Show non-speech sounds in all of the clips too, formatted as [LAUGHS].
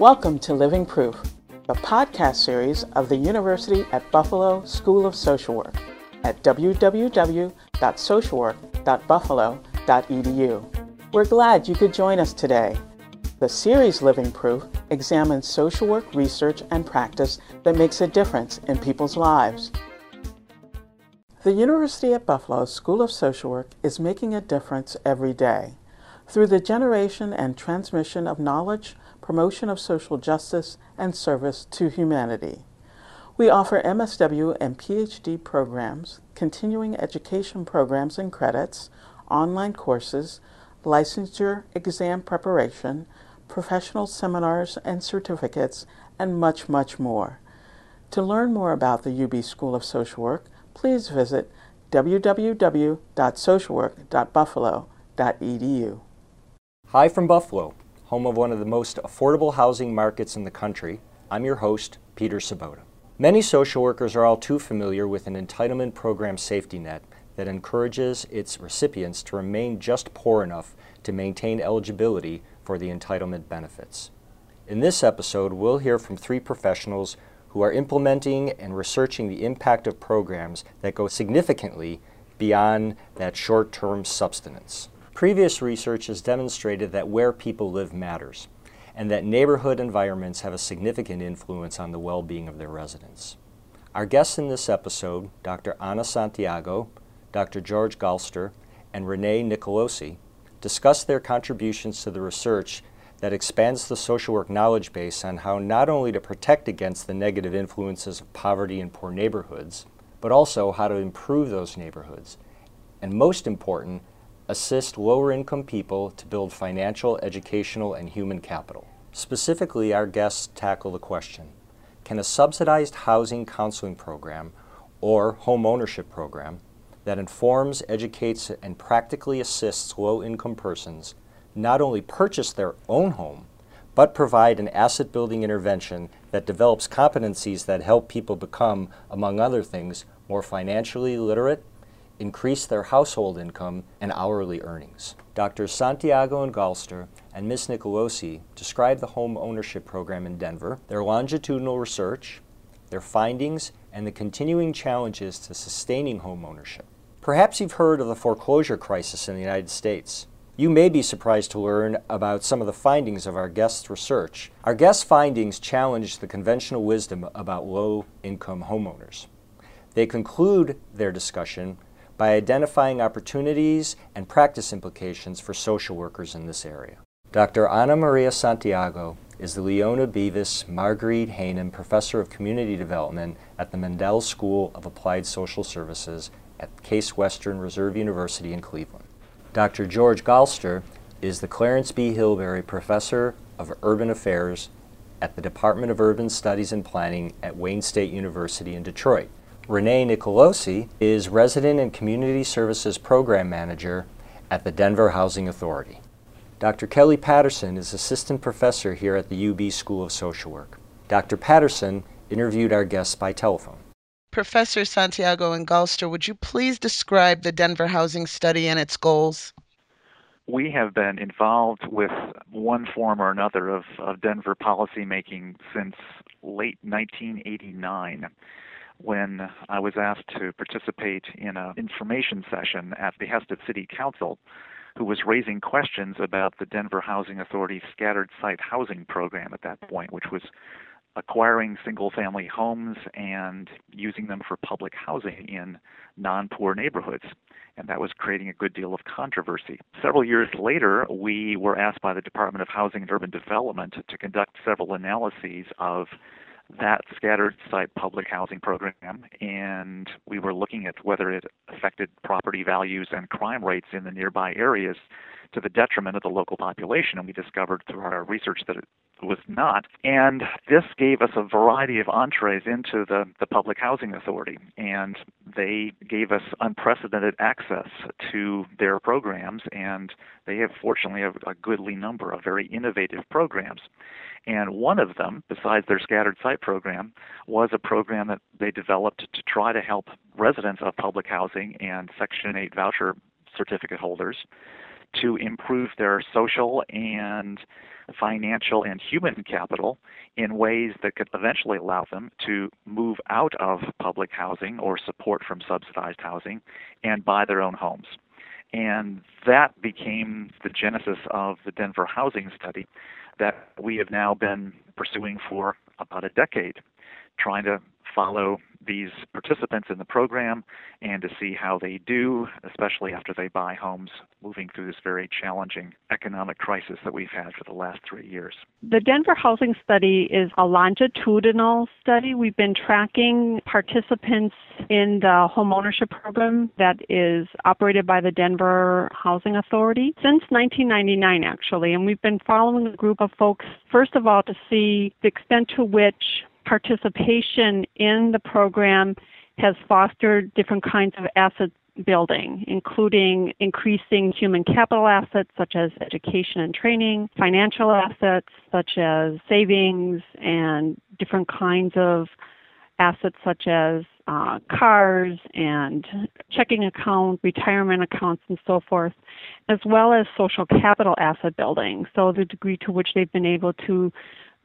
Welcome to Living Proof, the podcast series of the University at Buffalo School of Social Work at www.socialwork.buffalo.edu. We're glad you could join us today. The series Living Proof examines social work research and practice that makes a difference in people's lives. The University at Buffalo School of Social Work is making a difference every day through the generation and transmission of knowledge, promotion of social justice, and service to humanity. We offer MSW and PhD programs, continuing education programs and credits, online courses, licensure exam preparation, professional seminars and certificates, and much, much more. To learn more about the UB School of Social Work, please visit www.socialwork.buffalo.edu. Hi from Buffalo, home of one of the most affordable housing markets in the country. I'm your host, Peter Sobota. Many social workers are all too familiar with an entitlement program safety net that encourages its recipients to remain just poor enough to maintain eligibility for the entitlement benefits. In this episode, we'll hear from three professionals who are implementing and researching the impact of programs that go significantly beyond that short term subsistence. Previous research has demonstrated that where people live matters, and that neighborhood environments have a significant influence on the well being of their residents. Our guests in this episode, Dr. Anna Santiago, Dr. George Galster, and Renee Nicolosi, discuss their contributions to the research that expands the social work knowledge base on how not only to protect against the negative influences of poverty in poor neighborhoods, but also how to improve those neighborhoods. And most important, assist lower income people to build financial, educational, and human capital. Specifically, our guests tackle the question Can a subsidized housing counseling program or home ownership program that informs, educates, and practically assists low income persons not only purchase their own home, but provide an asset building intervention that develops competencies that help people become, among other things, more financially literate, increase their household income and hourly earnings. Dr. Santiago and Galster and Ms. Nicolosi describe the home ownership program in Denver, their longitudinal research, their findings, and the continuing challenges to sustaining home ownership. Perhaps you've heard of the foreclosure crisis in the United States. You may be surprised to learn about some of the findings of our guests' research. Our guests' findings challenge the conventional wisdom about low income homeowners. They conclude their discussion by identifying opportunities and practice implications for social workers in this area. Dr. Ana Maria Santiago is the Leona Bevis Marguerite Haynam Professor of Community Development at the Mandel School of Applied Social Services at Case Western Reserve University in Cleveland. Dr. George Galster is the Clarence B. Hilberry Professor of Urban Affairs at the Department of Urban Studies and Planning at Wayne State University in Detroit. Renee Nicolosi is Resident and Community Services Program Manager at the Denver Housing Authority. Dr. Kelly Patterson is Assistant Professor here at the UB School of Social Work. Dr. Patterson interviewed our guests by telephone. Professor Santiago and Galster, would you please describe the Denver Housing Study and its goals? We have been involved with one form or another of, of Denver policymaking since late 1989 when I was asked to participate in an information session at the of City Council who was raising questions about the Denver Housing Authority's scattered site housing program at that point, which was acquiring single family homes and using them for public housing in non poor neighborhoods. And that was creating a good deal of controversy. Several years later, we were asked by the Department of Housing and Urban Development to conduct several analyses of that scattered site public housing program, and we were looking at whether it affected property values and crime rates in the nearby areas to the detriment of the local population. And we discovered through our research that it was not. And this gave us a variety of entrees into the, the Public Housing Authority. And they gave us unprecedented access to their programs. And they have, fortunately, a, a goodly number of very innovative programs. And one of them, besides their scattered site program, was a program that they developed to try to help residents of public housing and Section 8 voucher certificate holders to improve their social and financial and human capital in ways that could eventually allow them to move out of public housing or support from subsidized housing and buy their own homes. And that became the genesis of the Denver Housing Study that we have now been pursuing for about a decade, trying to follow these participants in the program and to see how they do, especially after they buy homes, moving through this very challenging economic crisis that we've had for the last three years. The Denver Housing Study is a longitudinal study. We've been tracking participants in the home ownership program that is operated by the Denver Housing Authority since 1999, actually. And we've been following a group of folks, first of all, to see the extent to which participation in the program has fostered different kinds of asset building, including increasing human capital assets such as education and training, financial assets such as savings, and different kinds of assets such as uh, cars and checking accounts, retirement accounts, and so forth, as well as social capital asset building. So, the degree to which they've been able to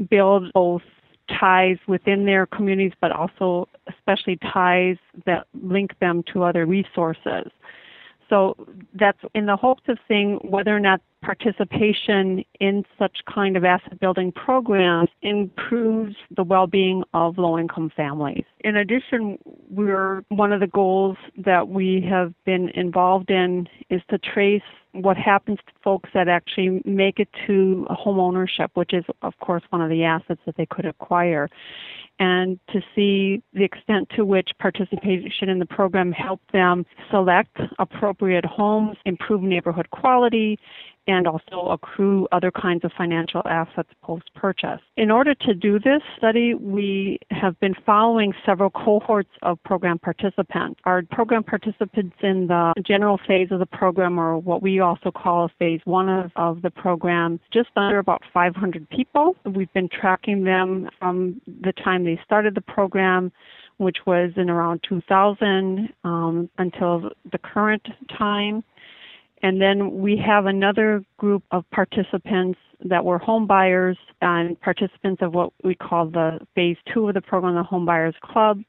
build both ties within their communities, but also especially ties that link them to other resources. So that's in the hopes of seeing whether or not participation in such kind of asset building programs improves the well-being of low-income families. In addition, we're one of the goals that we have been involved in is to trace what happens to folks that actually make it to home ownership, which is, of course, one of the assets that they could acquire, and to see the extent to which participation in the program helped them select appropriate homes, improve neighborhood quality, and also accrue other kinds of financial assets post purchase. In order to do this study, we have been following several cohorts of program participants. Our program participants in the general phase of the program, or what we also call phase one of, of the program, just under about 500 people. We've been tracking them from the time they started the program which was in around 2000 um, until the current time. And then we have another group of participants that were home buyers and participants of what we call the phase two of the program, the Home Buyers Club,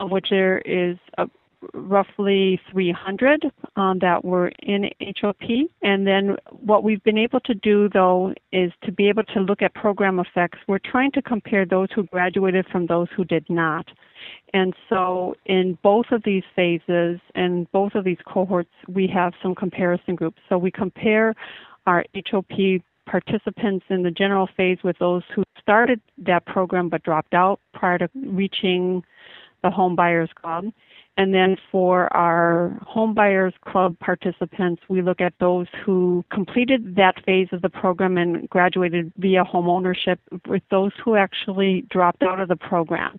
of which there is a, roughly 300 um, that were in HOP. And then what we've been able to do, though, is to be able to look at program effects. We're trying to compare those who graduated from those who did not. And so, in both of these phases and both of these cohorts, we have some comparison groups. So, we compare our HOP participants in the general phase with those who started that program but dropped out prior to reaching the Home Buyers Club. And then for our Home Buyers Club participants, we look at those who completed that phase of the program and graduated via home ownership with those who actually dropped out of the program.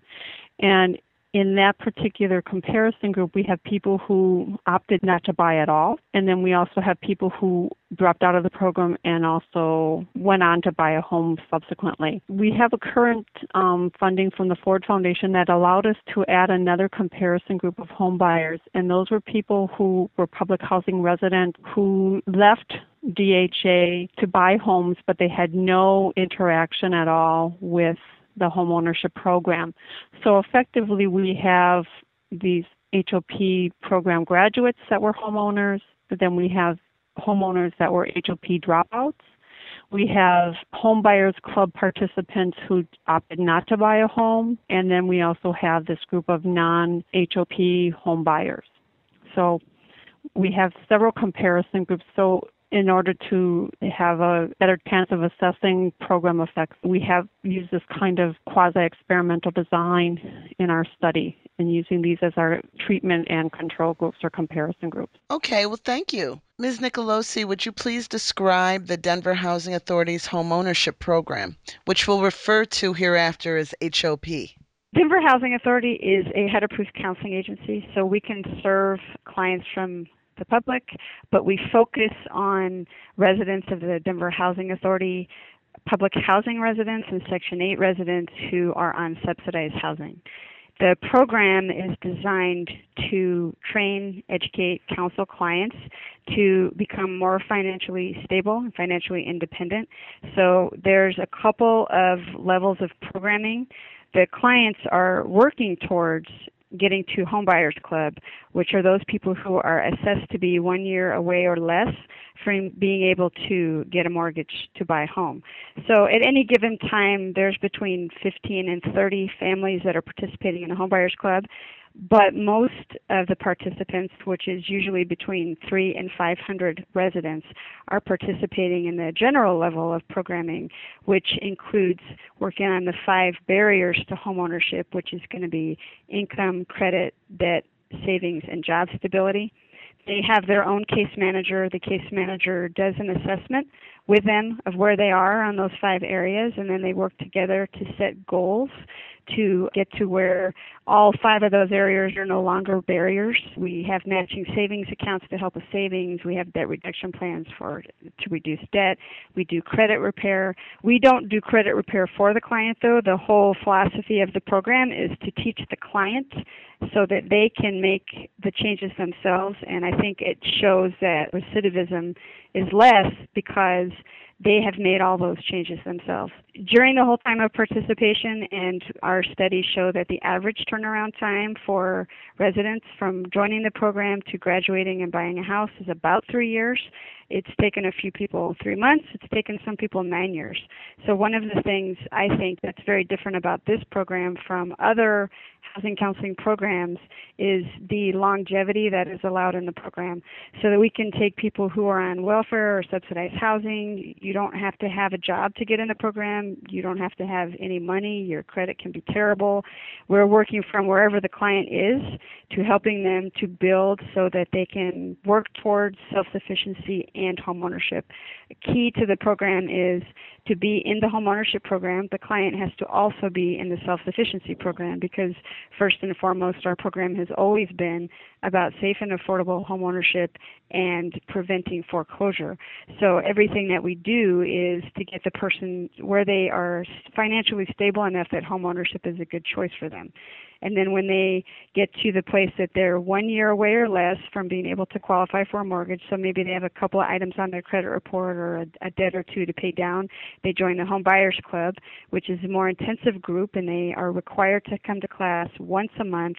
And in that particular comparison group, we have people who opted not to buy at all, and then we also have people who dropped out of the program and also went on to buy a home subsequently. We have a current um, funding from the Ford Foundation that allowed us to add another comparison group of home buyers, and those were people who were public housing residents who left DHA to buy homes, but they had no interaction at all with the homeownership program. So effectively, we have these HOP program graduates that were homeowners, but then we have homeowners that were HOP dropouts. We have home buyers club participants who opted not to buy a home, and then we also have this group of non HOP home buyers. So we have several comparison groups. So in order to have a better chance of assessing program effects, we have used this kind of quasi experimental design in our study and using these as our treatment and control groups or comparison groups. Okay, well, thank you. Ms. Nicolosi, would you please describe the Denver Housing Authority's home ownership program, which we'll refer to hereafter as HOP? Denver Housing Authority is a HUD approved counseling agency, so we can serve clients from the public, but we focus on residents of the Denver Housing Authority, public housing residents, and Section 8 residents who are on subsidized housing. The program is designed to train, educate, counsel clients to become more financially stable and financially independent. So there's a couple of levels of programming the clients are working towards getting to Homebuyers Club, which are those people who are assessed to be one year away or less from being able to get a mortgage to buy a home. So at any given time, there's between 15 and 30 families that are participating in the Homebuyers Club, but most of the participants, which is usually between three and 500 residents, are participating in the general level of programming, which includes working on the five barriers to homeownership, which is going to be income, credit, debt, savings, and job stability. They have their own case manager. The case manager does an assessment with them of where they are on those five areas, and then they work together to set goals to get to where all five of those areas are no longer barriers. We have matching savings accounts to help with savings. We have debt reduction plans for to reduce debt. We do credit repair. We don't do credit repair for the client though. The whole philosophy of the program is to teach the client so that they can make the changes themselves and I think it shows that recidivism is less because they have made all those changes themselves. During the whole time of participation, and our studies show that the average turnaround time for residents from joining the program to graduating and buying a house is about three years. It's taken a few people three months. It's taken some people nine years. So one of the things I think that's very different about this program from other housing counseling programs is the longevity that is allowed in the program so that we can take people who are on welfare or subsidized housing. You don't have to have a job to get in the program. You don't have to have any money. Your credit can be terrible. We're working from wherever the client is to helping them to build so that they can work towards self-sufficiency and homeownership. Key to the program is to be in the homeownership program, the client has to also be in the self-sufficiency program because first and foremost, our program has always been about safe and affordable homeownership and preventing foreclosure. So everything that we do is to get the person where they are financially stable enough that homeownership is a good choice for them. And then when they get to the place that they're one year away or less from being able to qualify for a mortgage, so maybe they have a couple of items on their credit report or a, a debt or two to pay down, they join the Home Buyers Club, which is a more intensive group, and they are required to come to class once a month.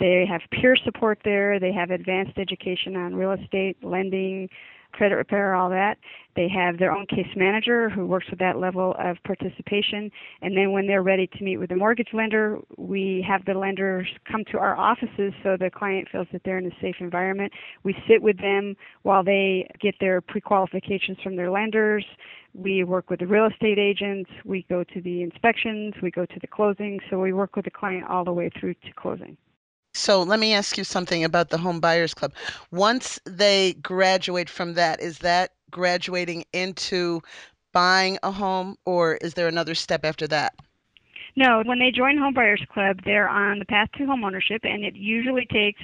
They have peer support there. They have advanced education on real estate, lending, credit repair, all that. They have their own case manager who works with that level of participation. And then when they're ready to meet with the mortgage lender, we have the lenders come to our offices so the client feels that they're in a safe environment. We sit with them while they get their pre-qualifications from their lenders. We work with the real estate agents. We go to the inspections. We go to the closing. So we work with the client all the way through to closing. So let me ask you something about the Home Buyers Club. Once they graduate from that, is that graduating into buying a home or is there another step after that? No, when they join Home Buyers Club, they're on the path to home ownership and it usually takes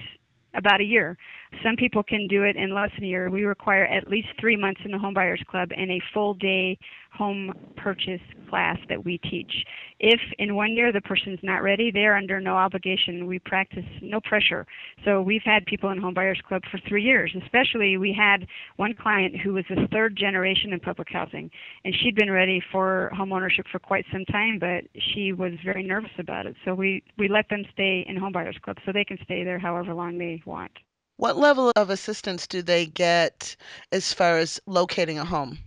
about a year. Some people can do it in less than a year. We require at least three months in the Home Buyers Club and a full day home purchase class that we teach. If in one year the person's not ready, they're under no obligation. We practice no pressure. So we've had people in Home Buyers Club for three years. Especially, we had one client who was a third generation in public housing, and she'd been ready for home ownership for quite some time, but she was very nervous about it. So we we let them stay in Home Buyers Club so they can stay there however long they want. What level of assistance do they get as far as locating a home?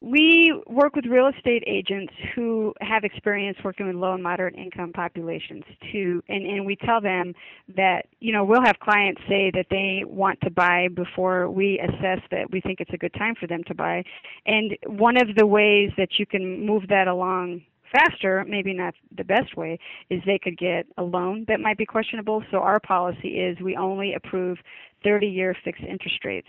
We work with real estate agents who have experience working with low and moderate income populations too and, and we tell them that, you know, we'll have clients say that they want to buy before we assess that we think it's a good time for them to buy. And one of the ways that you can move that along faster, maybe not the best way, is they could get a loan that might be questionable. So our policy is we only approve 30 year fixed interest rates.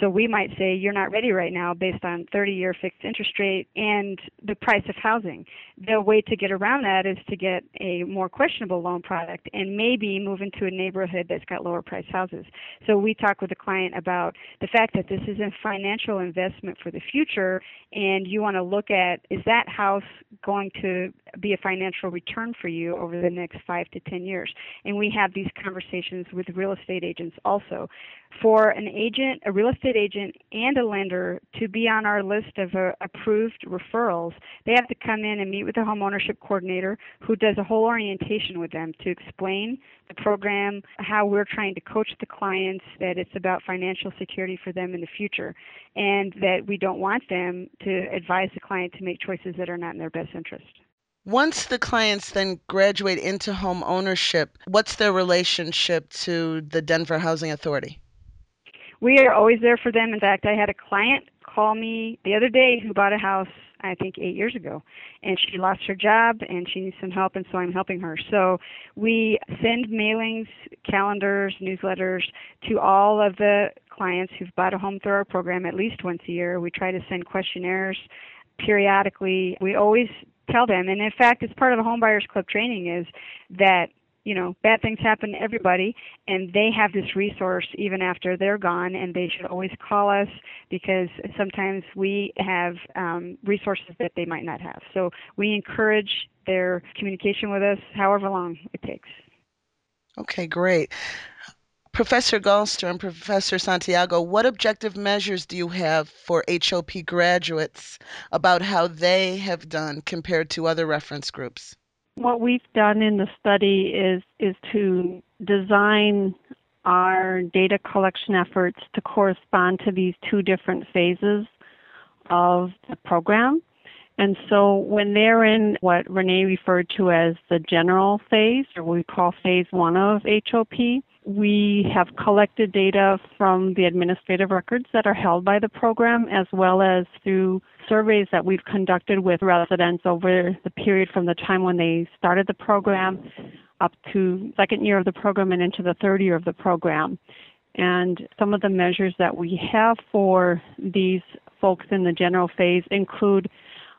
So we might say you're not ready right now based on 30 year fixed interest rate and the price of housing. The way to get around that is to get a more questionable loan product and maybe move into a neighborhood that's got lower price houses. So we talk with the client about the fact that this is a financial investment for the future and you want to look at is that house going to be a financial return for you over the next 5 to 10 years. And we have these conversations with real estate agents also for an agent, a real estate agent, and a lender to be on our list of uh, approved referrals, they have to come in and meet with the homeownership coordinator who does a whole orientation with them to explain the program, how we're trying to coach the clients, that it's about financial security for them in the future, and that we don't want them to advise the client to make choices that are not in their best interest. Once the clients then graduate into home ownership, what's their relationship to the Denver Housing Authority? we are always there for them. In fact, I had a client call me the other day who bought a house I think eight years ago, and she lost her job and she needs some help, and so I'm helping her. So we send mailings, calendars, newsletters to all of the clients who've bought a home through our program at least once a year. We try to send questionnaires periodically. We always tell them, and in fact, it's part of the Home Buyers Club training is that you know, bad things happen to everybody, and they have this resource even after they're gone, and they should always call us because sometimes we have um, resources that they might not have. So we encourage their communication with us, however long it takes. Okay, great. Professor Galster and Professor Santiago, what objective measures do you have for HOP graduates about how they have done compared to other reference groups? What we've done in the study is is to design our data collection efforts to correspond to these two different phases of the program. And so when they're in what Renee referred to as the general phase, or we call phase one of HOP, we have collected data from the administrative records that are held by the program as well as through surveys that we've conducted with residents over the period from the time when they started the program up to second year of the program and into the third year of the program. And some of the measures that we have for these folks in the general phase include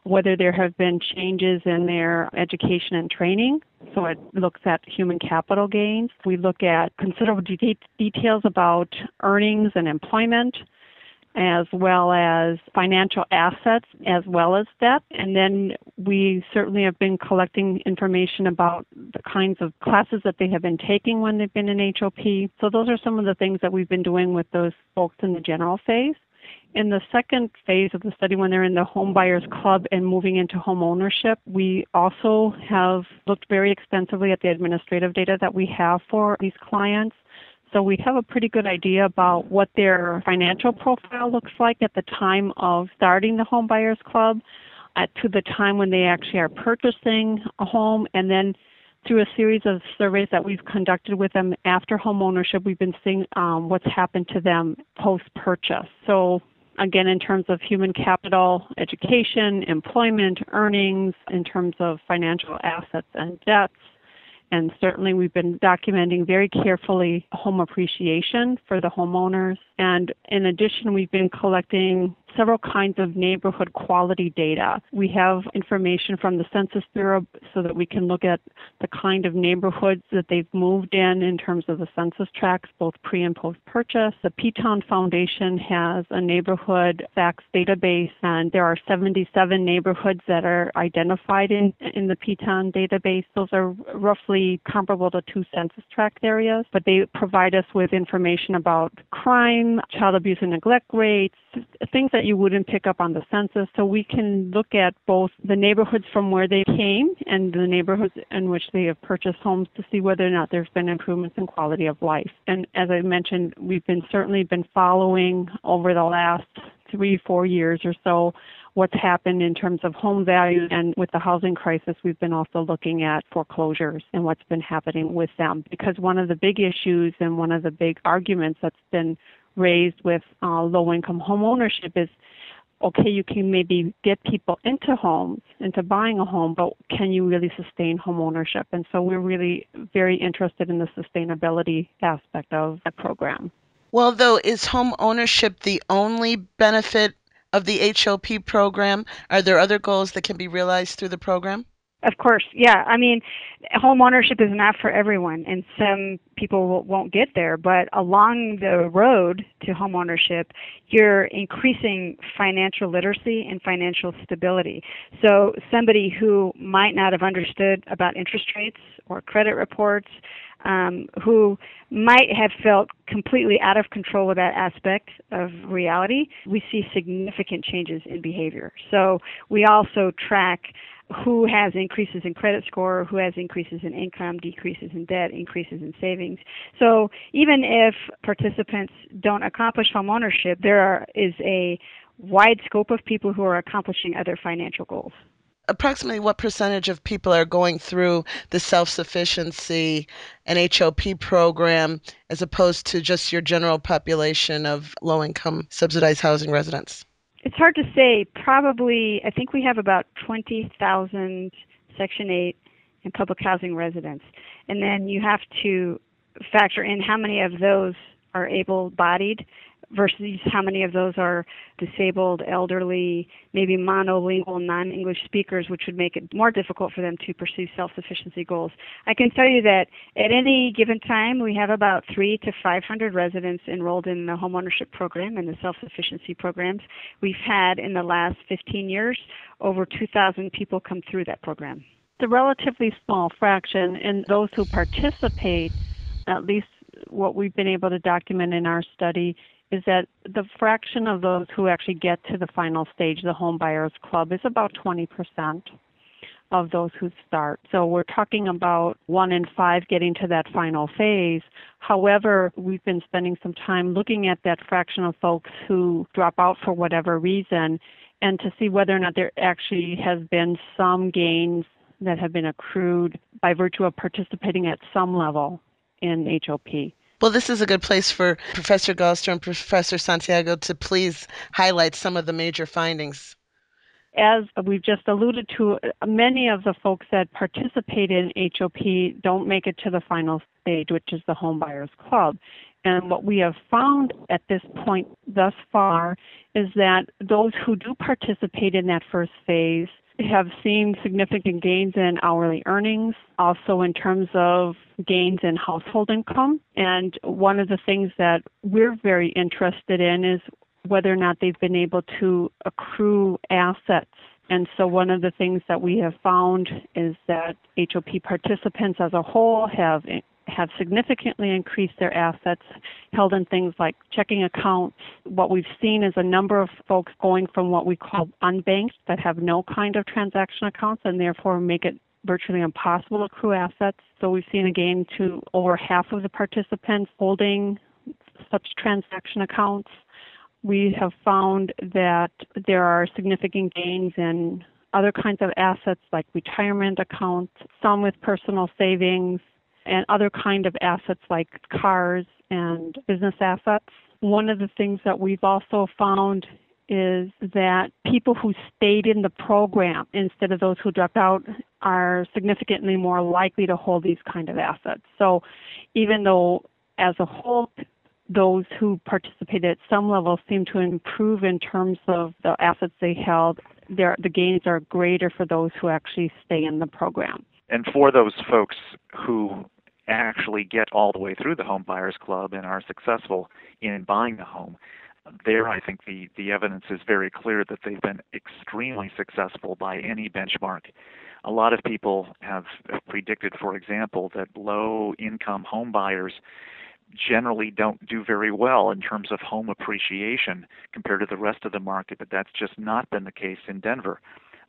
whether there have been changes in their education and training. So it looks at human capital gains. We look at considerable de- details about earnings and employment, as well as financial assets, as well as debt. And then we certainly have been collecting information about the kinds of classes that they have been taking when they've been in HOP. So those are some of the things that we've been doing with those folks in the general phase. In the second phase of the study, when they're in the home buyers club and moving into home ownership, we also have looked very extensively at the administrative data that we have for these clients. So we have a pretty good idea about what their financial profile looks like at the time of starting the home buyers club, at, to the time when they actually are purchasing a home, and then through a series of surveys that we've conducted with them after home ownership, we've been seeing um, what's happened to them post purchase. So again, in terms of human capital, education, employment, earnings, in terms of financial assets and debts. And certainly, we've been documenting very carefully home appreciation for the homeowners. And in addition, we've been collecting several kinds of neighborhood quality data. We have information from the Census Bureau so that we can look at the kind of neighborhoods that they've moved in in terms of the census tracts, both pre and post purchase. The Piton Foundation has a neighborhood facts database, and there are 77 neighborhoods that are identified in, in the Piton database. Those are roughly comparable to two census tract areas, but they provide us with information about crime, child abuse and neglect rates, things that you wouldn't pick up on the census. So we can look at both the neighborhoods from where they came and the neighborhoods in which they have purchased homes to see whether or not there's been improvements in quality of life. And as I mentioned, we've been certainly been following over the last three, four years or so what's happened in terms of home value. and with the housing crisis we've been also looking at foreclosures and what's been happening with them because one of the big issues and one of the big arguments that's been raised with uh, low income home ownership is okay, you can maybe get people into homes, into buying a home, but can you really sustain home ownership? And so we're really very interested in the sustainability aspect of the program. Well, though, is home ownership the only benefit of the HOP program? Are there other goals that can be realized through the program? Of course, yeah. I mean, home ownership is not for everyone, and some people won't get there. But along the road to home ownership, you're increasing financial literacy and financial stability. So somebody who might not have understood about interest rates or credit reports, um, who might have felt completely out of control with that aspect of reality, we see significant changes in behavior. So we also track who has increases in credit score, who has increases in income, decreases in debt, increases in savings. So even if participants don't accomplish home ownership, there are, is a wide scope of people who are accomplishing other financial goals. Approximately what percentage of people are going through the self sufficiency and HOP program as opposed to just your general population of low income subsidized housing residents? It's hard to say. Probably, I think we have about 20,000 Section 8 and public housing residents. And then you have to factor in how many of those are able bodied versus how many of those are disabled, elderly, maybe monolingual, non English speakers, which would make it more difficult for them to pursue self sufficiency goals. I can tell you that at any given time, we have about three to 500 residents enrolled in the homeownership program and the self sufficiency programs. We've had in the last 15 years over 2,000 people come through that program. It's a relatively small fraction, and those who participate, at least what we've been able to document in our study, is that the fraction of those who actually get to the final stage, the home buyers club, is about 20% of those who start. So we're talking about one in five getting to that final phase. However, we've been spending some time looking at that fraction of folks who drop out for whatever reason and to see whether or not there actually has been some gains that have been accrued by virtue of participating at some level in HOP. Well, this is a good place for Professor Galster and Professor Santiago to please highlight some of the major findings. As we've just alluded to, many of the folks that participate in HOP don't make it to the final stage, which is the Home Buyers Club. And what we have found at this point thus far is that those who do participate in that first phase have seen significant gains in hourly earnings, also in terms of gains in household income. And one of the things that we're very interested in is whether or not they've been able to accrue assets. And so, one of the things that we have found is that HOP participants as a whole have have significantly increased their assets held in things like checking accounts. What we've seen is a number of folks going from what we call unbanked that have no kind of transaction accounts and therefore make it virtually impossible to accrue assets. So we've seen a gain to over half of the participants holding such transaction accounts. We have found that there are significant gains in other kinds of assets like retirement accounts, some with personal savings, and other kind of assets like cars and business assets. One of the things that we've also found is that people who stayed in the program instead of those who dropped out are significantly more likely to hold these kind of assets. So even though as a whole those who participated at some level seem to improve in terms of the assets they held, the gains are greater for those who actually stay in the program. And for those folks who actually get all the way through the home buyers club and are successful in buying a home. There i think the the evidence is very clear that they've been extremely successful by any benchmark. A lot of people have predicted for example that low income home buyers generally don't do very well in terms of home appreciation compared to the rest of the market but that's just not been the case in denver.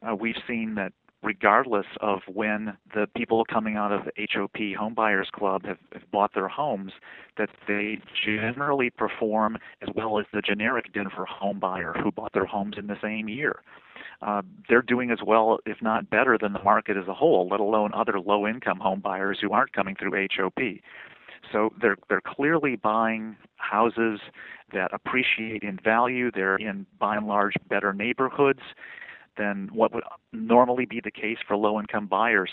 Uh, we've seen that regardless of when the people coming out of HOP Home Buyers Club have, have bought their homes, that they generally perform as well as the generic Denver home buyer who bought their homes in the same year. Uh, they're doing as well, if not better, than the market as a whole, let alone other low-income home buyers who aren't coming through HOP. So they're they're clearly buying houses that appreciate in value. They're in by and large better neighborhoods than what would normally be the case for low income buyers.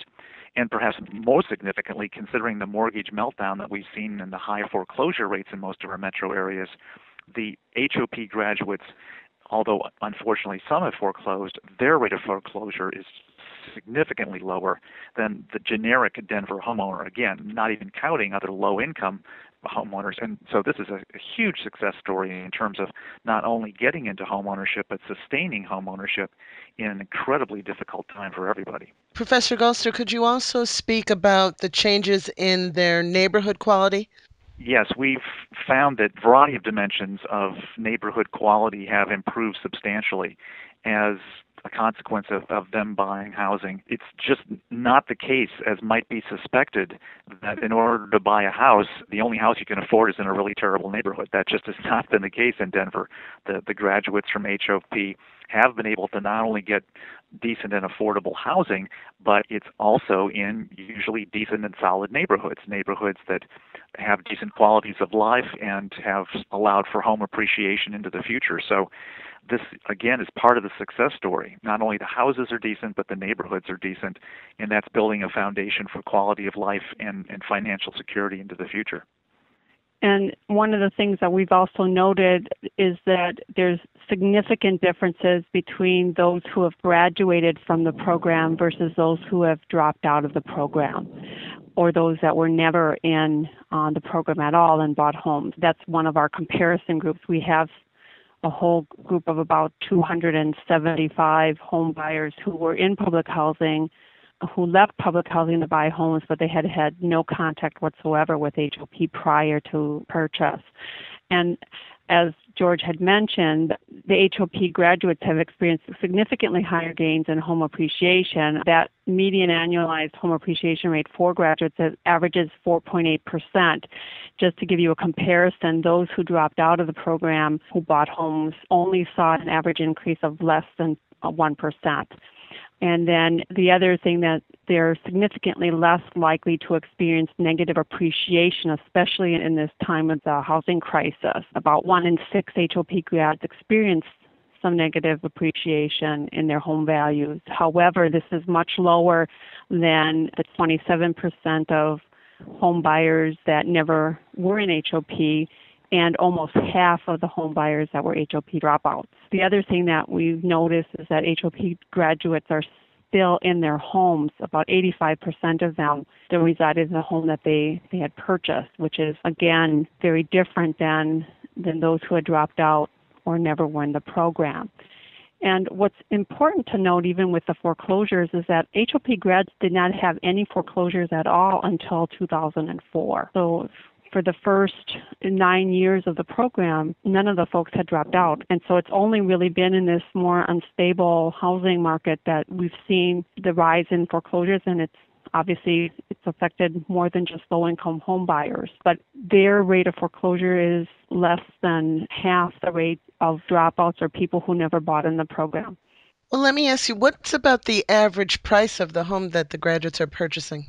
And perhaps most significantly, considering the mortgage meltdown that we've seen and the high foreclosure rates in most of our metro areas, the HOP graduates, although unfortunately some have foreclosed, their rate of foreclosure is significantly lower than the generic Denver homeowner. Again, not even counting other low income homeowners. And so this is a, a, huge success story in terms of not only getting into homeownership, but sustaining homeownership in an incredibly difficult time for everybody. Professor Galster, could you also speak about the changes in their neighborhood quality? Yes, we've found that variety of dimensions of neighborhood quality have improved substantially as a consequence of, of them buying housing. It's just not the case, as might be suspected, that in order to buy a house, the only house you can afford is in a really terrible neighborhood. That just has [LAUGHS] not been the case in Denver. The, the graduates from HOP have been able to not only get decent and affordable housing, but it's also in usually decent and solid neighborhoods, neighborhoods that have decent qualities of life and have allowed for home appreciation into the future. So this again is part of the success story. Not only the houses are decent, but the neighborhoods are decent, and that's building a foundation for quality of life and, and financial security into the future. And one of the things that we've also noted is that there's significant differences between those who have graduated from the program versus those who have dropped out of the program or those that were never in uh, the program at all and bought homes. That's one of our comparison groups. We have a whole group of about 275 home buyers who were in public housing who left public housing to buy homes, but they had had no contact whatsoever with HOP prior to purchase. And as George had mentioned, the HOP graduates have experienced significantly higher gains in home appreciation. That median annualized home appreciation rate for graduates averages 4.8%. Just to give you a comparison, those who dropped out of the program who bought homes only saw an average increase of less than uh, 1%. And then the other thing that they're significantly less likely to experience negative appreciation, especially in this time of the housing crisis. About one in six HOP grads experience some negative appreciation in their home values. However, this is much lower than the 27% of home buyers that never were in HOP and almost half of the home buyers that were HOP dropouts. The other thing that we've noticed is that HOP graduates are still in their homes. About 85% of them still reside in the home that they, they had purchased, which is again very different than than those who had dropped out or never were in the program. And what's important to note, even with the foreclosures, is that HOP grads did not have any foreclosures at all until 2004. So for the first nine years of the program, none of the folks had dropped out. And so it's only really been in this more unstable housing market that we've seen the rise in foreclosures and it's obviously it's affected more than just low income home buyers. But their rate of foreclosure is less than half the rate of dropouts or people who never bought in the program. Well let me ask you what's about the average price of the home that the graduates are purchasing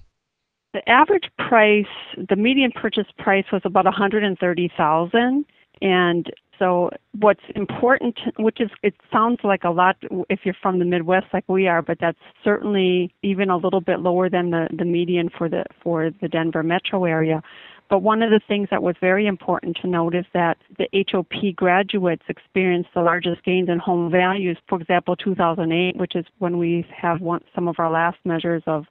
the average price, the median purchase price was about 130,000 and so what's important, which is it sounds like a lot if you're from the Midwest like we are, but that's certainly even a little bit lower than the, the median for the for the Denver metro area. But one of the things that was very important to note is that the HOP graduates experienced the largest gains in home values. For example, 2008, which is when we have one, some of our last measures of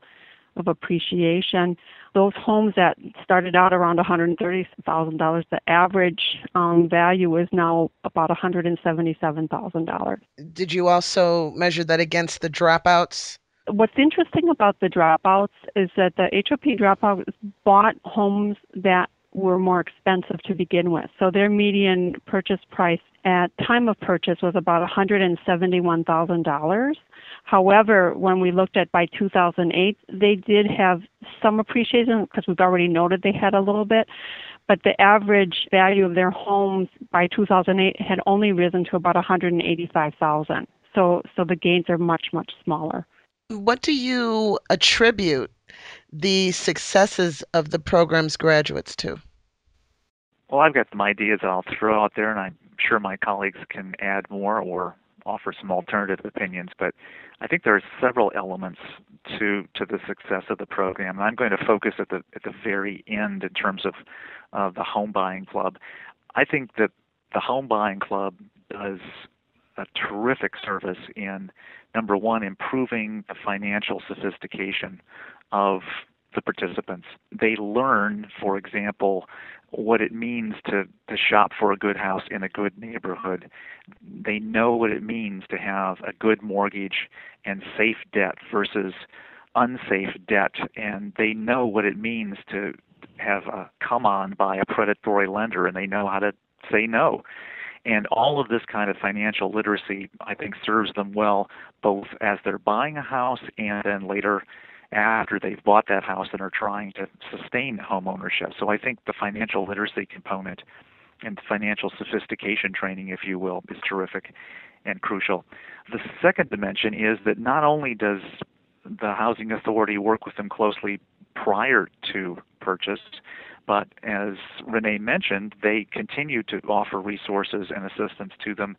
of appreciation. Those homes that started out around $130,000, the average um, value is now about $177,000. Did you also measure that against the dropouts? What's interesting about the dropouts is that the HOP dropouts bought homes that were more expensive to begin with. So their median purchase price at time of purchase was about $171,000. However, when we looked at by 2008, they did have some appreciation because we've already noted they had a little bit, but the average value of their homes by 2008 had only risen to about 185,000. So so the gains are much much smaller. What do you attribute the successes of the program's graduates to? Well, I've got some ideas I'll throw out there, and I'm sure my colleagues can add more or offer some alternative opinions. But I think there are several elements to to the success of the program. And I'm going to focus at the at the very end in terms of uh, the home buying club. I think that the home buying club does a terrific service in number one improving the financial sophistication of the participants. They learn, for example, what it means to, to shop for a good house in a good neighborhood. They know what it means to have a good mortgage and safe debt versus unsafe debt, and they know what it means to have a come on by a predatory lender, and they know how to say no. And all of this kind of financial literacy, I think, serves them well both as they're buying a house and then later after they've bought that house and are trying to sustain home ownership. So I think the financial literacy component and financial sophistication training, if you will, is terrific and crucial. The second dimension is that not only does the housing authority work with them closely prior to purchase, but as Renee mentioned, they continue to offer resources and assistance to them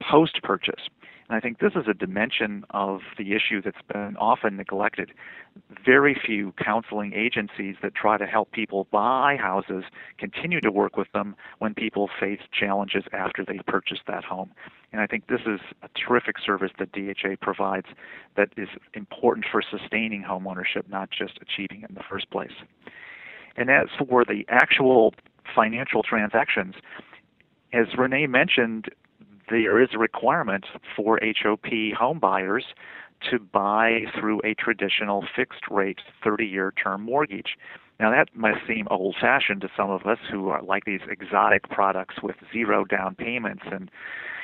post purchase. And I think this is a dimension of the issue that's been often neglected. Very few counseling agencies that try to help people buy houses continue to work with them when people face challenges after they purchase that home. And I think this is a terrific service that DHA provides that is important for sustaining home ownership, not just achieving it in the first place. And as for the actual financial transactions, as Renee mentioned, there is a requirement for HOP home buyers to buy through a traditional fixed rate 30 year term mortgage. Now, that might seem old fashioned to some of us who like these exotic products with zero down payments and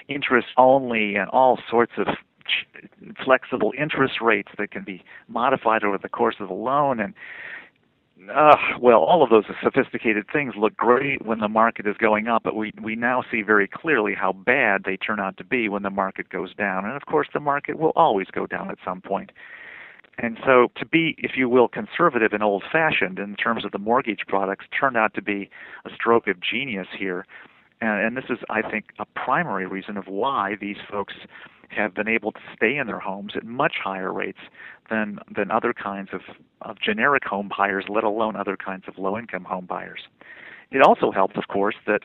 interest only and all sorts of flexible interest rates that can be modified over the course of the loan and uh, well, all of those sophisticated things look great when the market is going up, but we, we now see very clearly how bad they turn out to be when the market goes down. And of course, the market will always go down at some point. And so, to be, if you will, conservative and old fashioned in terms of the mortgage products turned out to be a stroke of genius here. And, and this is, I think, a primary reason of why these folks have been able to stay in their homes at much higher rates than than other kinds of, of generic home buyers, let alone other kinds of low income home buyers. It also helps, of course, that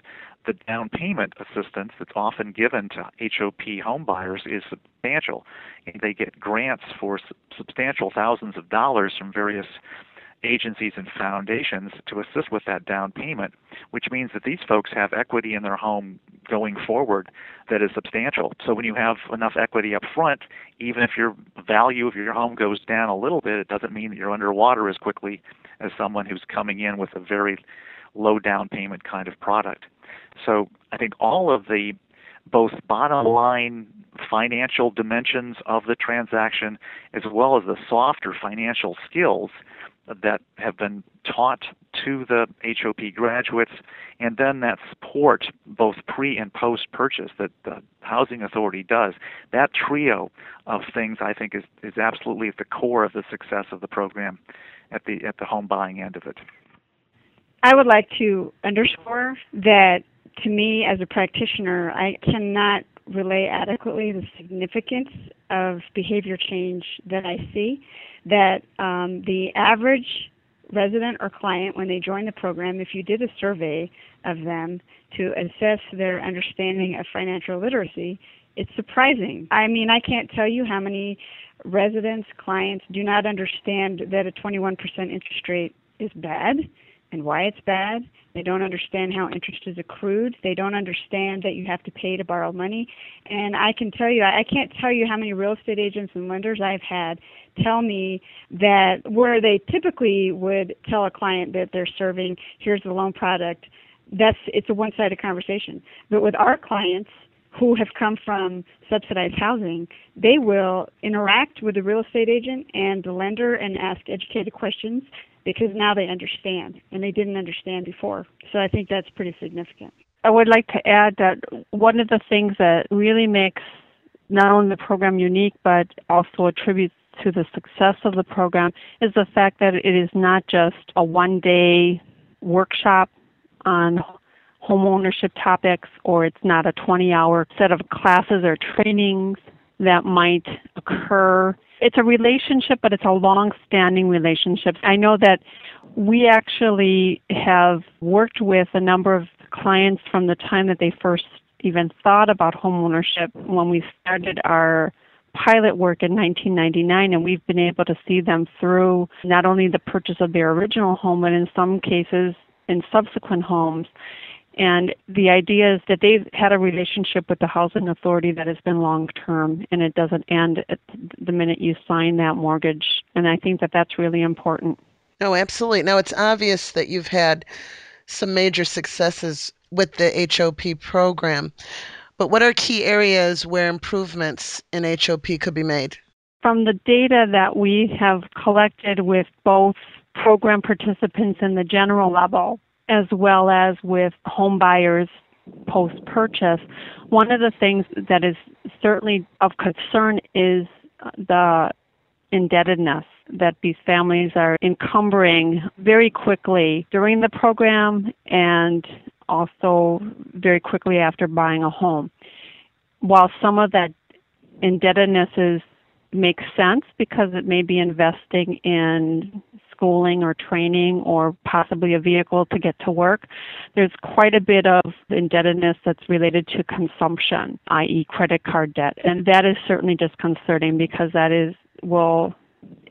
the down payment assistance that's often given to HOP home buyers is substantial. They get grants for substantial thousands of dollars from various agencies and foundations to assist with that down payment, which means that these folks have equity in their home going forward that is substantial. So when you have enough equity up front, even if your value of your home goes down a little bit, it doesn't mean that you're underwater as quickly as someone who's coming in with a very low down payment kind of product. So I think all of the both bottom line financial dimensions of the transaction as well as the softer financial skills that have been taught to the HOP graduates, and then that support, both pre and post purchase, that the Housing Authority does. That trio of things, I think, is, is absolutely at the core of the success of the program at the at the home buying end of it. I would like to underscore that to me as a practitioner, I cannot relay adequately the significance of behavior change that I see. That um, the average resident or client, when they join the program, if you did a survey of them to assess their understanding of financial literacy, it's surprising. I mean, I can't tell you how many residents, clients do not understand that a 21% interest rate is bad and why it's bad. They don't understand how interest is accrued. They don't understand that you have to pay to borrow money. And I can tell you, I can't tell you how many real estate agents and lenders I've had tell me that where they typically would tell a client that they're serving, here's the loan product, that's it's a one-sided conversation. But with our clients, who have come from subsidized housing, they will interact with the real estate agent and the lender and ask educated questions because now they understand and they didn't understand before. So I think that's pretty significant. I would like to add that one of the things that really makes not only the program unique but also attributes to the success of the program is the fact that it is not just a one day workshop on homeownership topics or it's not a 20 hour set of classes or trainings that might occur. It's a relationship, but it's a long standing relationship. I know that we actually have worked with a number of clients from the time that they first even thought about homeownership when we started our pilot work in 1999 and we've been able to see them through not only the purchase of their original home but in some cases in subsequent homes and the idea is that they've had a relationship with the housing authority that has been long term and it doesn't end at the minute you sign that mortgage. And I think that that's really important. No, absolutely. Now it's obvious that you've had some major successes with the HOP program. But what are key areas where improvements in HOP could be made? From the data that we have collected with both program participants in the general level as well as with home buyers post purchase, one of the things that is certainly of concern is the indebtedness that these families are encumbering very quickly during the program and also very quickly after buying a home. While some of that indebtedness is makes sense because it may be investing in schooling or training or possibly a vehicle to get to work, there's quite a bit of indebtedness that's related to consumption, i.e., credit card debt. And that is certainly disconcerting because that is will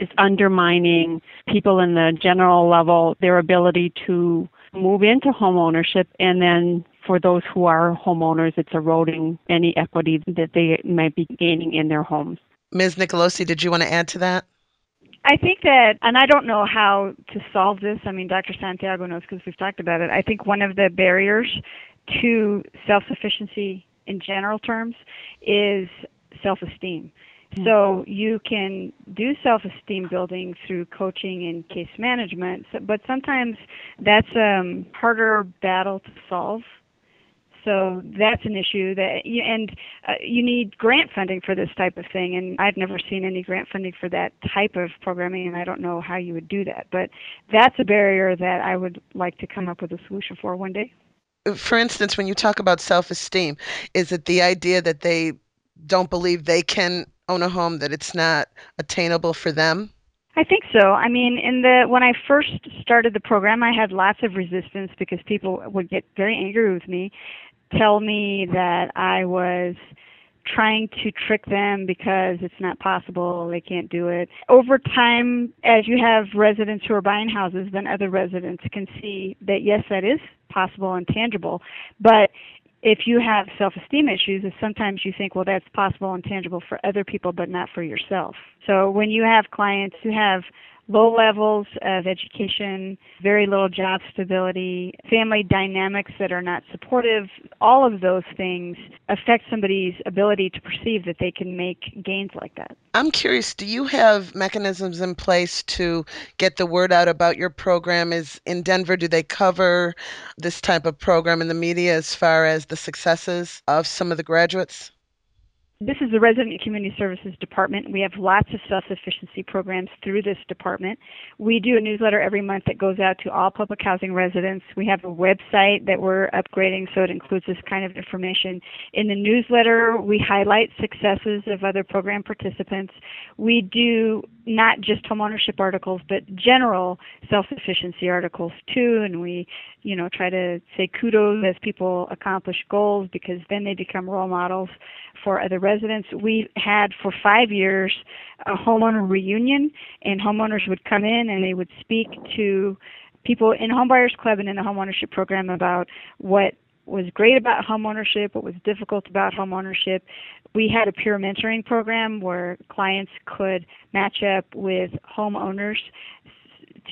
is undermining people in the general level their ability to move into home ownership and then for those who are homeowners it's eroding any equity that they might be gaining in their homes. Ms. Nicolosi, did you want to add to that? I think that, and I don't know how to solve this. I mean, Dr. Santiago knows because we've talked about it. I think one of the barriers to self sufficiency in general terms is self esteem. So you can do self esteem building through coaching and case management, but sometimes that's a um, harder battle to solve so that's an issue that, you, and uh, you need grant funding for this type of thing. And I've never seen any grant funding for that type of programming, and I don't know how you would do that. But that's a barrier that I would like to come up with a solution for one day. For instance, when you talk about self-esteem, is it the idea that they don't believe they can own a home, that it's not attainable for them? I think so. I mean, in the when I first started the program, I had lots of resistance because people would get very angry with me tell me that I was trying to trick them because it's not possible, they can't do it. Over time, as you have residents who are buying houses, then other residents can see that yes, that is possible and tangible. But if you have self esteem issues, sometimes you think, well, that's possible and tangible for other people, but not for yourself. So when you have clients who have low levels of education, very little job stability, family dynamics that are not supportive, all of those things affect somebody's ability to perceive that they can make gains like that. I'm curious, do you have mechanisms in place to get the word out about your program? Is in Denver, do they cover this type of program in the media as far as the successes of some of the graduates? This is the Resident Community Services Department. We have lots of self-sufficiency programs through this department. We do a newsletter every month that goes out to all public housing residents. We have a website that we're upgrading so it includes this kind of information. In the newsletter, we highlight successes of other program participants. We do not just homeownership articles, but general self-sufficiency articles too, and we, you know, try to say kudos as people accomplish goals because then they become role models for other residents. We had for five years a homeowner reunion, and homeowners would come in and they would speak to people in Homebuyers Club and in the homeownership program about what was great about homeownership, what was difficult about homeownership. We had a peer mentoring program where clients could match up with homeowners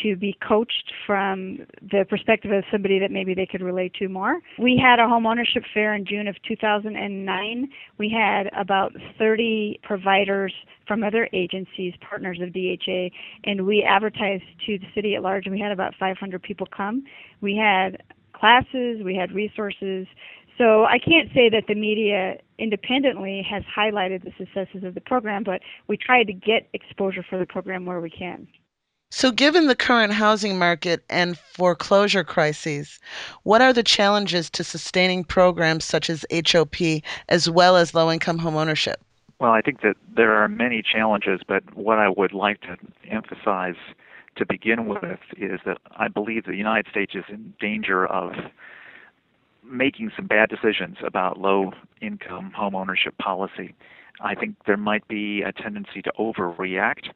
to be coached from the perspective of somebody that maybe they could relate to more. We had a home ownership fair in June of 2009. We had about 30 providers from other agencies, partners of DHA, and we advertised to the city at large, and we had about 500 people come. We had classes, we had resources. So I can't say that the media independently has highlighted the successes of the program, but we try to get exposure for the program where we can. So, given the current housing market and foreclosure crises, what are the challenges to sustaining programs such as HOP as well as low income homeownership? Well, I think that there are many challenges, but what I would like to emphasize to begin with is that I believe the United States is in danger of making some bad decisions about low income home ownership policy. I think there might be a tendency to overreact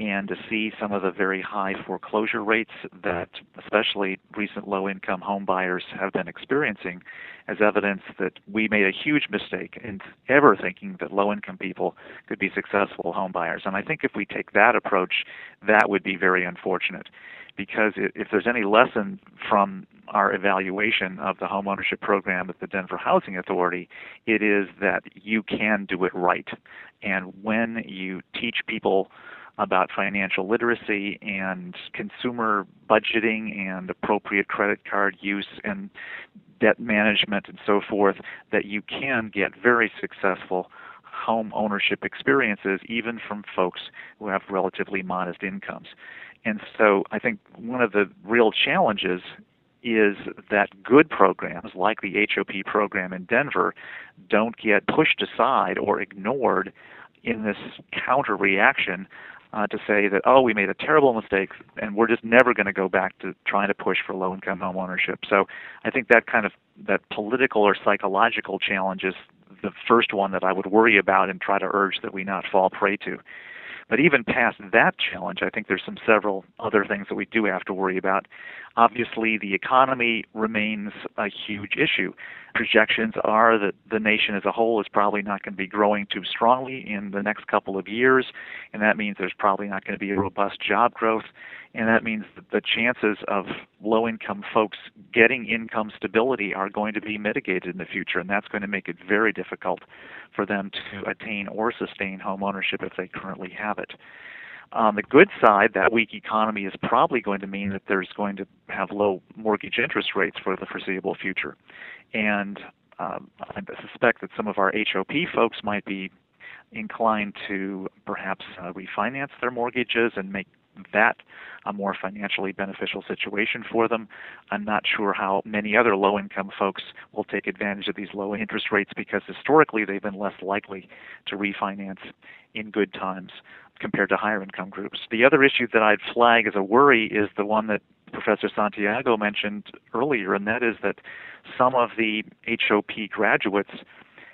and to see some of the very high foreclosure rates that especially recent low income home buyers have been experiencing as evidence that we made a huge mistake in ever thinking that low income people could be successful home buyers. And I think if we take that approach, that would be very unfortunate because if there's any lesson from our evaluation of the home ownership program at the Denver Housing Authority, it is that you can do it right. And when you teach people about financial literacy and consumer budgeting and appropriate credit card use and debt management and so forth, that you can get very successful home ownership experiences even from folks who have relatively modest incomes. And so I think one of the real challenges is that good programs like the HOP program in Denver don't get pushed aside or ignored in this counter reaction uh, to say that oh we made a terrible mistake and we're just never going to go back to trying to push for low income home ownership. So I think that kind of that political or psychological challenge is the first one that I would worry about and try to urge that we not fall prey to. But even past that challenge, I think there's some several other things that we do have to worry about. Obviously, the economy remains a huge issue. Projections are that the nation as a whole is probably not going to be growing too strongly in the next couple of years, and that means there's probably not going to be a robust job growth, and that means that the chances of low income folks getting income stability are going to be mitigated in the future, and that's going to make it very difficult for them to attain or sustain home ownership if they currently have it. On the good side, that weak economy is probably going to mean that there's going to have low mortgage interest rates for the foreseeable future. And um, I suspect that some of our HOP folks might be inclined to perhaps uh, refinance their mortgages and make that a more financially beneficial situation for them. I'm not sure how many other low income folks will take advantage of these low interest rates because historically they've been less likely to refinance in good times compared to higher income groups. The other issue that I'd flag as a worry is the one that Professor Santiago mentioned earlier, and that is that some of the HOP graduates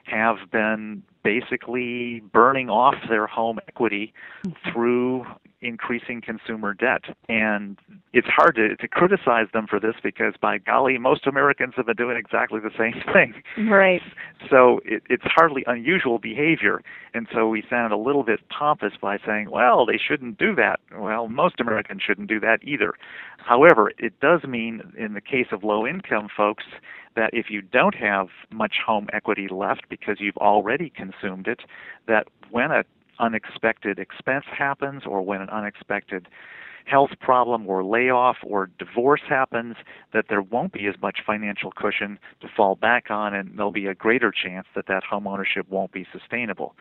have been basically burning off their home equity mm-hmm. through increasing consumer debt. And it's hard to, to criticize them for this because, by golly, most Americans have been doing exactly the same [LAUGHS] thing. Right. So it, it's hardly unusual behavior. And so we sound a little bit pompous by saying, well, they shouldn't do that. Well, most Americans shouldn't do that either. However, it does mean, in the case of low income folks, that if you don't have much home equity left because you've already consumed it, that when a unexpected expense happens or when an unexpected health problem or layoff or divorce happens, that there won't be as much financial cushion to fall back on, and there'll be a greater chance that that home ownership won't be sustainable.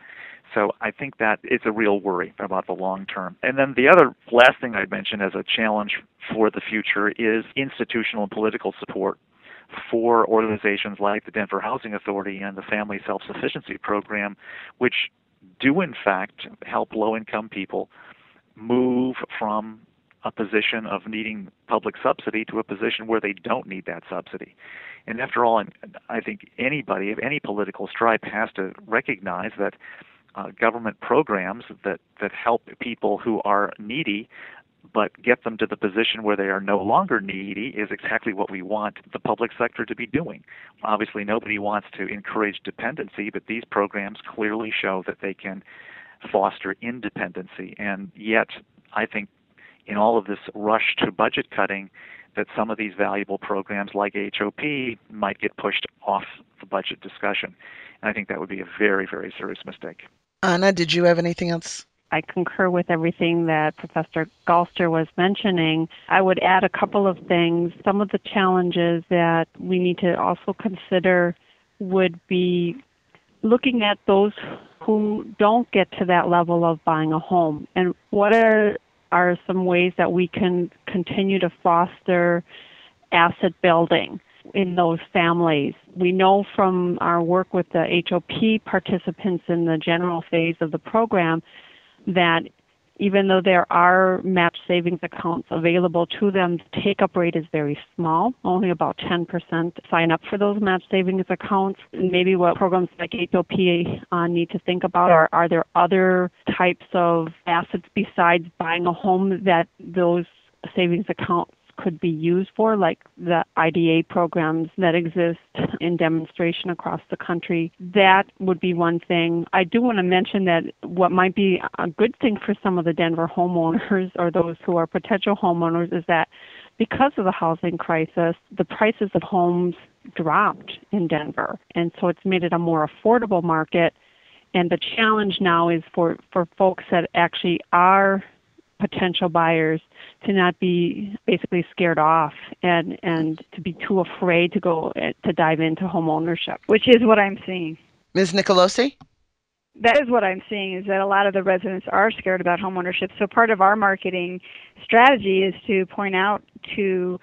So I think that it's a real worry about the long term. And then the other last thing I'd mention as a challenge for the future is institutional and political support for organizations like the Denver Housing Authority and the Family Self Sufficiency Program, which do in fact help low income people move from a position of needing public subsidy to a position where they don't need that subsidy. And after all, I think anybody of any political stripe has to recognize that uh, government programs that, that help people who are needy but get them to the position where they are no longer needy is exactly what we want the public sector to be doing. Obviously, nobody wants to encourage dependency, but these programs clearly show that they can foster independency. And yet, I think in all of this rush to budget cutting, that some of these valuable programs like HOP might get pushed off the budget discussion. And I think that would be a very, very serious mistake. Anna, did you have anything else? I concur with everything that Professor Galster was mentioning. I would add a couple of things. Some of the challenges that we need to also consider would be looking at those who don't get to that level of buying a home and what are are some ways that we can continue to foster asset building in those families. We know from our work with the HOP participants in the general phase of the program that even though there are match savings accounts available to them, the take up rate is very small. Only about 10% sign up for those match savings accounts. Maybe what programs like HOP uh, need to think about are are there other types of assets besides buying a home that those savings accounts could be used for, like the IDA programs that exist in demonstration across the country. That would be one thing. I do want to mention that what might be a good thing for some of the Denver homeowners or those who are potential homeowners is that because of the housing crisis, the prices of homes dropped in Denver. And so it's made it a more affordable market. And the challenge now is for, for folks that actually are potential buyers to not be basically scared off and and to be too afraid to go eh, to dive into home ownership which is what i'm seeing. Ms. Nicolosi? That is what i'm seeing is that a lot of the residents are scared about home ownership so part of our marketing strategy is to point out to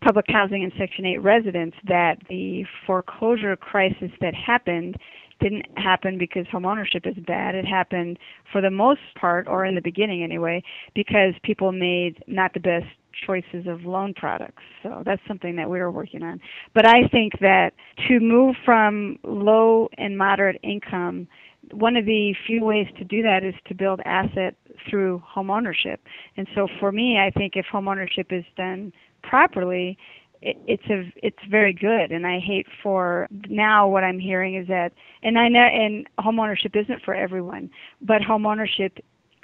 public housing and section 8 residents that the foreclosure crisis that happened didn't happen because homeownership is bad. It happened for the most part, or in the beginning anyway, because people made not the best choices of loan products. So that's something that we are working on. But I think that to move from low and moderate income, one of the few ways to do that is to build asset through homeownership. And so for me, I think if homeownership is done properly, it, it's a it's very good. And i hate for now what i'm hearing is that and i know and homeownership isn't for everyone but homeownership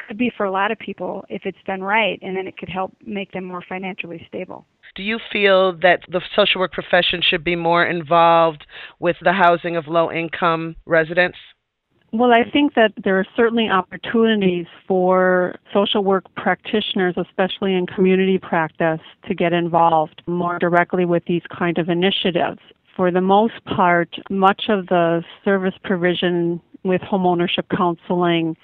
could be for a lot of people if it's done right and then it could help make them more financially stable. Do you feel that the social work profession should be more involved with the housing of low income residents well, I think that there are certainly opportunities for social work practitioners, especially in community practice, to get involved more directly with these kind of initiatives. For the most part, much of the service provision with homeownership counseling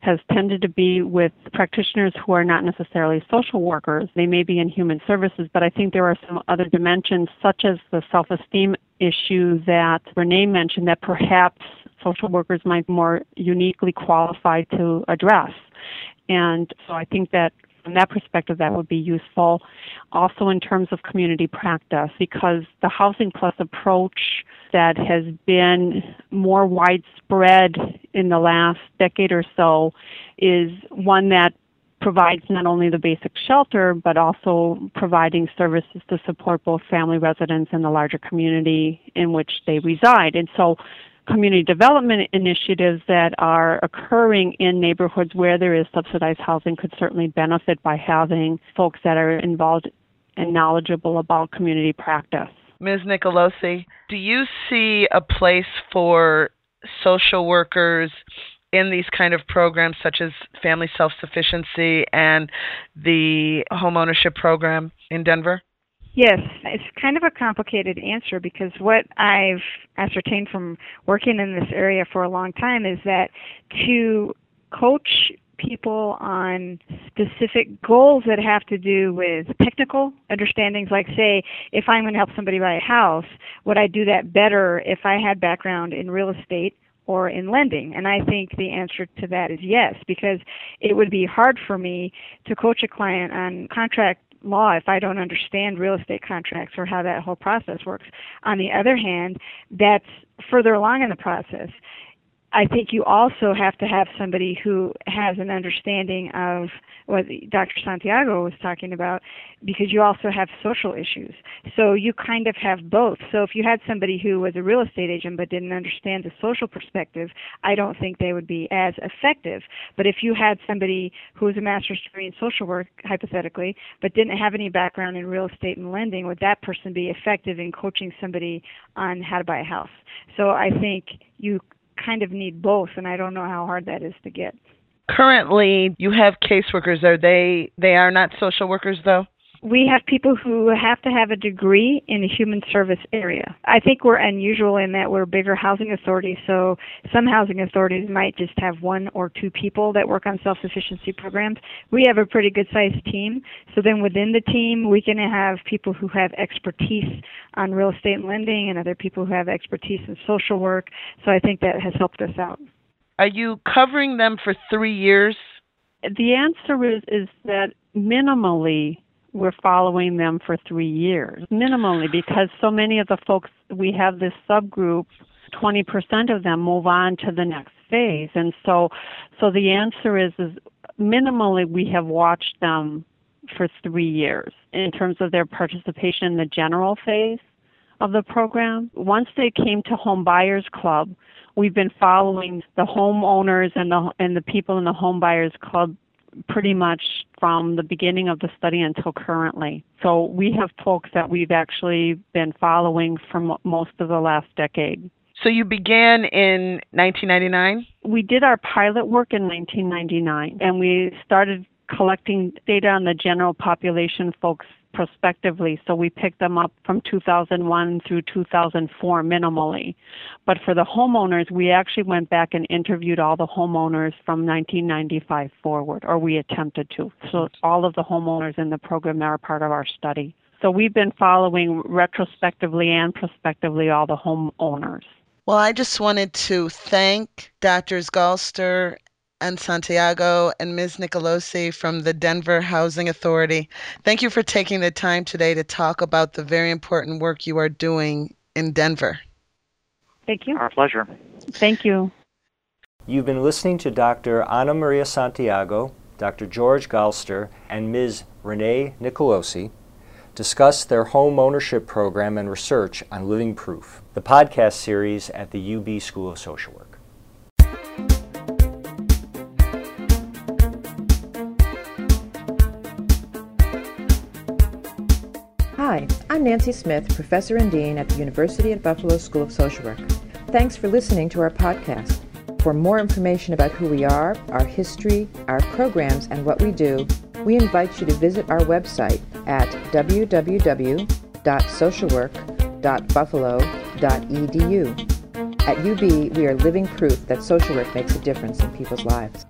has tended to be with practitioners who are not necessarily social workers. They may be in human services, but I think there are some other dimensions, such as the self esteem issue that Renee mentioned, that perhaps social workers might be more uniquely qualified to address. And so I think that from that perspective, that would be useful. Also, in terms of community practice, because the Housing Plus approach that has been more widespread in the last decade or so is one that provides not only the basic shelter, but also providing services to support both family residents and the larger community in which they reside. And so community development initiatives that are occurring in neighborhoods where there is subsidized housing could certainly benefit by having folks that are involved and knowledgeable about community practice. Ms. Nicolosi, do you see a place for social workers in these kind of programs such as family self-sufficiency and the homeownership program in Denver? Yes, it's kind of a complicated answer because what I've ascertained from working in this area for a long time is that to coach people on specific goals that have to do with technical understandings like say if i'm going to help somebody buy a house would i do that better if i had background in real estate or in lending? And I think the answer to that is yes, because it would be hard for me to coach a client on contract law if I don't understand real estate contracts or how that whole process works. On the other hand, that's further along in the process. I think you also have to have somebody who has an understanding of what Dr. Santiago was talking about because you also have social issues. So you kind of have both. So if you had somebody who was a real estate agent but didn't understand the social perspective, I don't think they would be as effective. But if you had somebody who was a master's degree in social work, hypothetically, but didn't have any background in real estate and lending, would that person be effective in coaching somebody on how to buy a house? So I think you kind of need both, and I don't know how hard that is to get. Currently, you have caseworkers. Are they they are not social workers though? We have people who have to have a degree in the human service area. I think we're unusual in that we're a bigger housing authorities, so some housing authorities might just have one or two people that work on self sufficiency programs. We have a pretty good sized team, so then within the team, we can have people who have expertise on real estate lending and other people who have expertise in social work. So I think that has helped us out. Are you covering them for three years? The answer is, is that minimally we're following them for three years. Minimally, because so many of the folks, we have this subgroup, 20% of them move on to the next phase. And so, so the answer is, is minimally we have watched them for three years in terms of their participation in the general phase of the program. Once they came to Home Buyers Club, we've been following the homeowners and the and the people in the Home Buyers Club pretty much from the beginning of the study until currently. So we have folks that we've actually been following for most of the last decade. So you began in 1999? We did our pilot work in 1999 and we started collecting data on the general population folks prospectively. So we picked them up from 2001 through 2004 minimally. But for the homeowners, we actually went back and interviewed all the homeowners from 1995 forward, or we attempted to. So all of the homeowners in the program are part of our study. So we've been following retrospectively and prospectively all the homeowners. Well, I just wanted to thank Drs. Galster and Santiago and Ms. Nicolosi from the Denver Housing Authority. Thank you for taking the time today to talk about the very important work you are doing in Denver. Thank you. Our pleasure. Thank you. You've been listening to Dr. Ana Maria Santiago, Dr. George Galster, and Ms. Renee Nicolosi discuss their home ownership program and research on Living Proof, the podcast series at the UB School of Social Work. Hi, I'm Nancy Smith, Professor and Dean at the University at Buffalo School of Social Work. Thanks for listening to our podcast. For more information about who we are, our history, our programs, and what we do, we invite you to visit our website at www.socialwork.buffalo.edu. At UB, we are living proof that social work makes a difference in people's lives.